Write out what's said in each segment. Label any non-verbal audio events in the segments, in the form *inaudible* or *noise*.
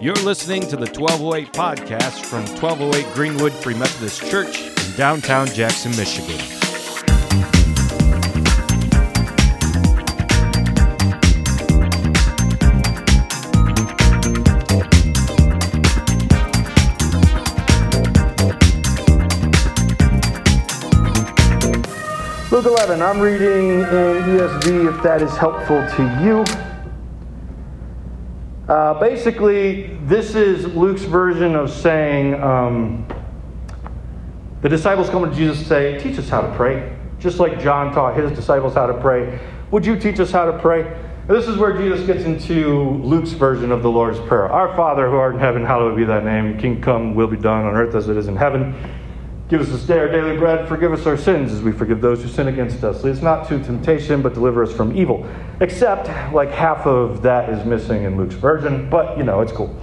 You're listening to the 1208 podcast from 1208 Greenwood Free Methodist Church in downtown Jackson, Michigan. Luke 11, I'm reading in ESV if that is helpful to you. Uh, basically, this is Luke's version of saying um, the disciples come to Jesus and say, Teach us how to pray. Just like John taught his disciples how to pray. Would you teach us how to pray? This is where Jesus gets into Luke's version of the Lord's Prayer Our Father who art in heaven, hallowed be thy name. King come, will be done on earth as it is in heaven. Give us this day our daily bread. Forgive us our sins as we forgive those who sin against us. Lead us not to temptation, but deliver us from evil. Except, like half of that is missing in Luke's version, but you know, it's cool.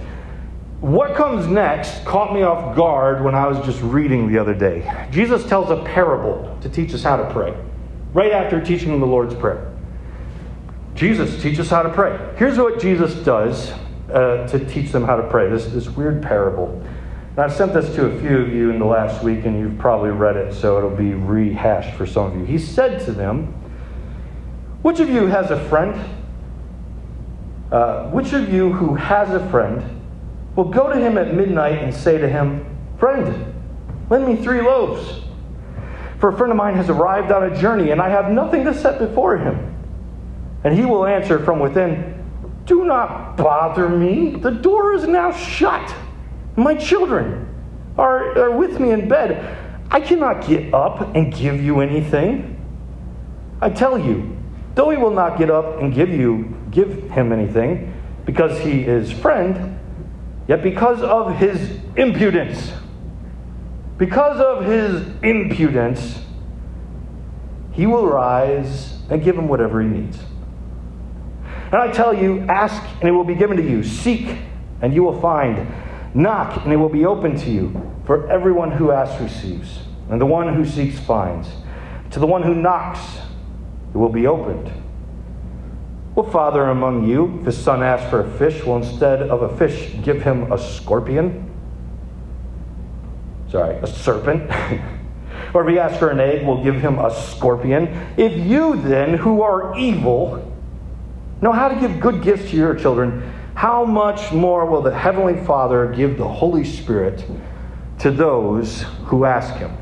What comes next caught me off guard when I was just reading the other day. Jesus tells a parable to teach us how to pray, right after teaching them the Lord's Prayer. Jesus teaches how to pray. Here's what Jesus does uh, to teach them how to pray this, this weird parable. And I've sent this to a few of you in the last week, and you've probably read it, so it'll be rehashed for some of you. He said to them, Which of you has a friend? Uh, which of you who has a friend will go to him at midnight and say to him, Friend, lend me three loaves? For a friend of mine has arrived on a journey, and I have nothing to set before him. And he will answer from within, Do not bother me. The door is now shut. My children are, are with me in bed. I cannot get up and give you anything. I tell you, though he will not get up and give you give him anything, because he is friend, yet because of his impudence, because of his impudence, he will rise and give him whatever he needs. And I tell you, ask and it will be given to you. Seek and you will find. Knock, and it will be open to you. For everyone who asks receives, and the one who seeks finds. To the one who knocks, it will be opened. What father among you, if his son asks for a fish, will instead of a fish give him a scorpion? Sorry, a serpent? *laughs* or if he asks for an egg, will give him a scorpion? If you then, who are evil, know how to give good gifts to your children, how much more will the Heavenly Father give the Holy Spirit to those who ask Him?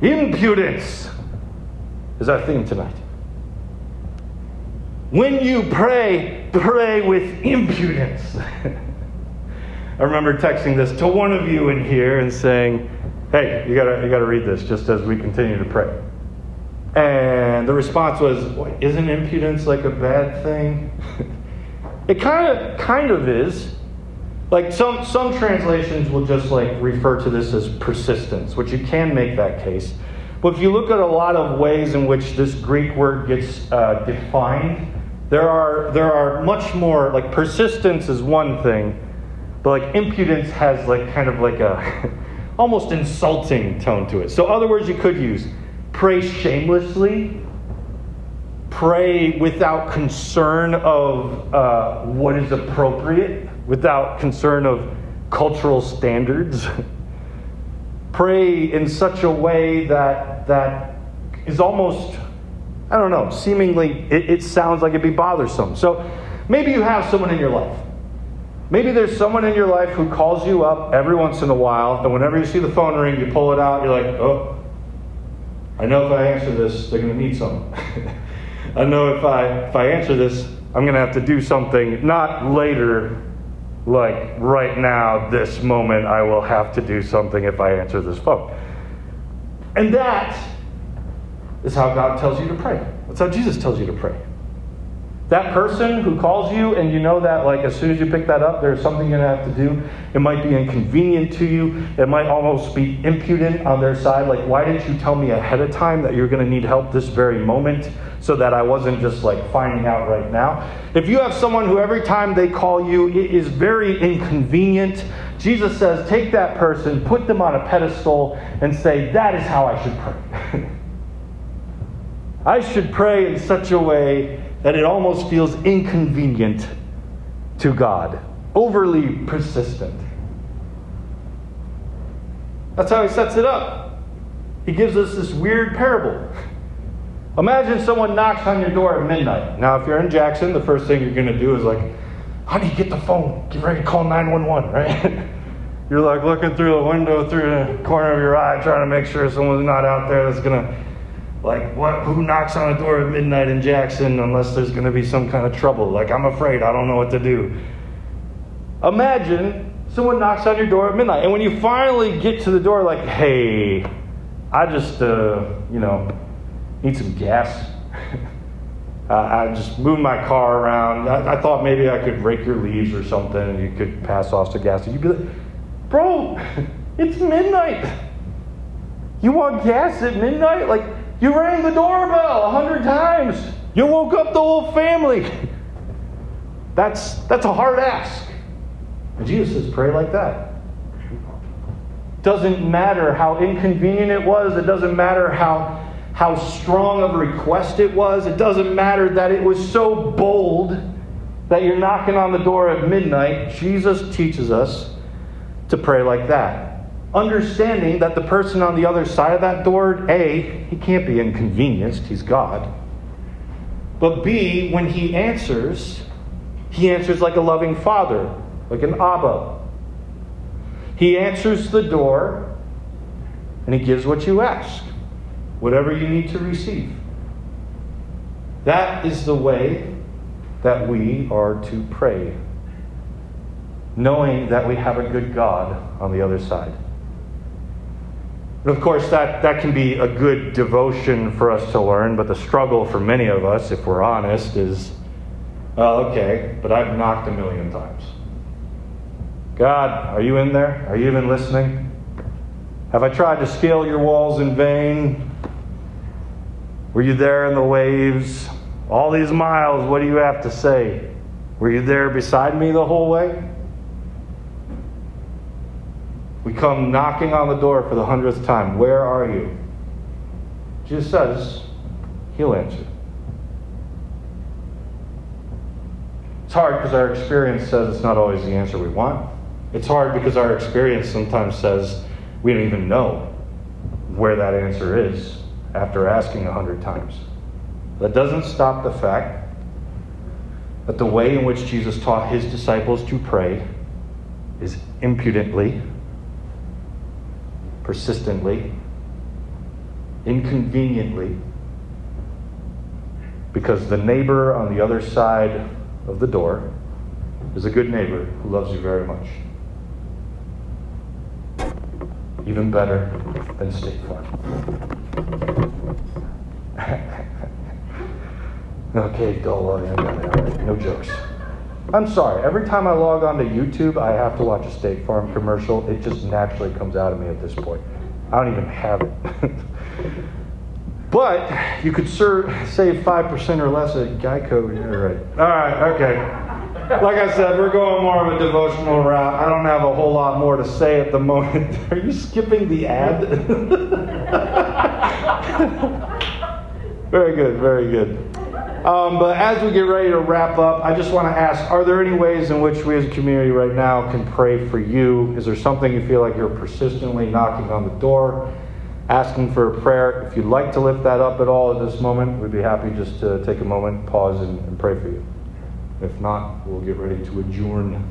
Impudence is our theme tonight. When you pray, pray with impudence. *laughs* I remember texting this to one of you in here and saying, hey, you gotta, you gotta read this just as we continue to pray. And the response was, "Isn't impudence like a bad thing?" it kind of kind of is. Like some some translations will just like refer to this as persistence, which you can make that case. But if you look at a lot of ways in which this Greek word gets uh, defined, there are there are much more like persistence is one thing, but like impudence has like kind of like a *laughs* almost insulting tone to it. So other words you could use pray shamelessly, pray without concern of uh, what is appropriate, without concern of cultural standards. *laughs* pray in such a way that that is almost, I don't know, seemingly it, it sounds like it'd be bothersome. So maybe you have someone in your life. Maybe there's someone in your life who calls you up every once in a while, and whenever you see the phone ring, you pull it out, you're like, oh, I know if I answer this, they're going to need something. *laughs* I know if I if I answer this, I'm going to have to do something. Not later, like right now, this moment, I will have to do something if I answer this phone. And that is how God tells you to pray. That's how Jesus tells you to pray. That person who calls you and you know that like as soon as you pick that up, there's something you're gonna have to do. It might be inconvenient to you. It might almost be impudent on their side. Like, why didn't you tell me ahead of time that you're gonna need help this very moment so that I wasn't just like finding out right now? If you have someone who every time they call you, it is very inconvenient, Jesus says, take that person, put them on a pedestal, and say, that is how I should pray. *laughs* I should pray in such a way that it almost feels inconvenient to God, overly persistent. That's how he sets it up. He gives us this weird parable. Imagine someone knocks on your door at midnight. Now, if you're in Jackson, the first thing you're going to do is like, honey, get the phone. Get ready to call 911, *laughs* right? you're like looking through the window, through the corner of your eye, trying to make sure someone's not out there that's going to, like, what? Who knocks on a door at midnight in Jackson unless there's going to be some kind of trouble? Like, I'm afraid. I don't know what to do. Imagine someone knocks on your door at midnight, and when you finally get to the door, like, hey, I just, uh, you know, need some gas. *laughs* I just moved my car around. I, I, thought maybe I could rake your leaves or something and you could pass off some gas. And you'd be like, bro, *laughs* it's midnight. You want gas at midnight? Like, you rang the doorbell a hundred times. You woke up the whole family. That's, that's a hard ask. And Jesus says, pray like that. Doesn't matter how inconvenient it was, it doesn't matter how how strong of a request it was. It doesn't matter that it was so bold that you're knocking on the door at midnight. Jesus teaches us to pray like that. Understanding that the person on the other side of that door, A, he can't be inconvenienced, he's God. But B, when he answers, he answers like a loving father, like an Abba. He answers the door and he gives what you ask whatever you need to receive. That is the way that we are to pray, knowing that we have a good God on the other side. And of course, that, that can be a good devotion for us to learn, but the struggle for many of us, if we're honest, is okay, but I've knocked a million times. God, are you in there? Are you even listening? Have I tried to scale your walls in vain? Were you there in the waves? All these miles, what do you have to say? Were you there beside me the whole way? We come knocking on the door for the hundredth time. Where are you? Jesus says, He'll answer. It's hard because our experience says it's not always the answer we want. It's hard because our experience sometimes says we don't even know where that answer is after asking a hundred times. That doesn't stop the fact that the way in which Jesus taught his disciples to pray is impudently, persistently, inconveniently, because the neighbor on the other side of the door is a good neighbor who loves you very much. Even better than State Farm. *laughs* okay, dull. It. No jokes. I'm sorry. Every time I log on to YouTube, I have to watch a State Farm commercial. It just naturally comes out of me at this point. I don't even have it. *laughs* but you could save 5% or less at Geico. Right. All right, okay. Like I said, we're going more of a devotional route. I don't have a whole lot more to say at the moment. *laughs* Are you skipping the ad? *laughs* very good, very good. Um, but as we get ready to wrap up, I just want to ask Are there any ways in which we as a community right now can pray for you? Is there something you feel like you're persistently knocking on the door, asking for a prayer? If you'd like to lift that up at all at this moment, we'd be happy just to take a moment, pause, and, and pray for you. If not, we'll get ready to adjourn.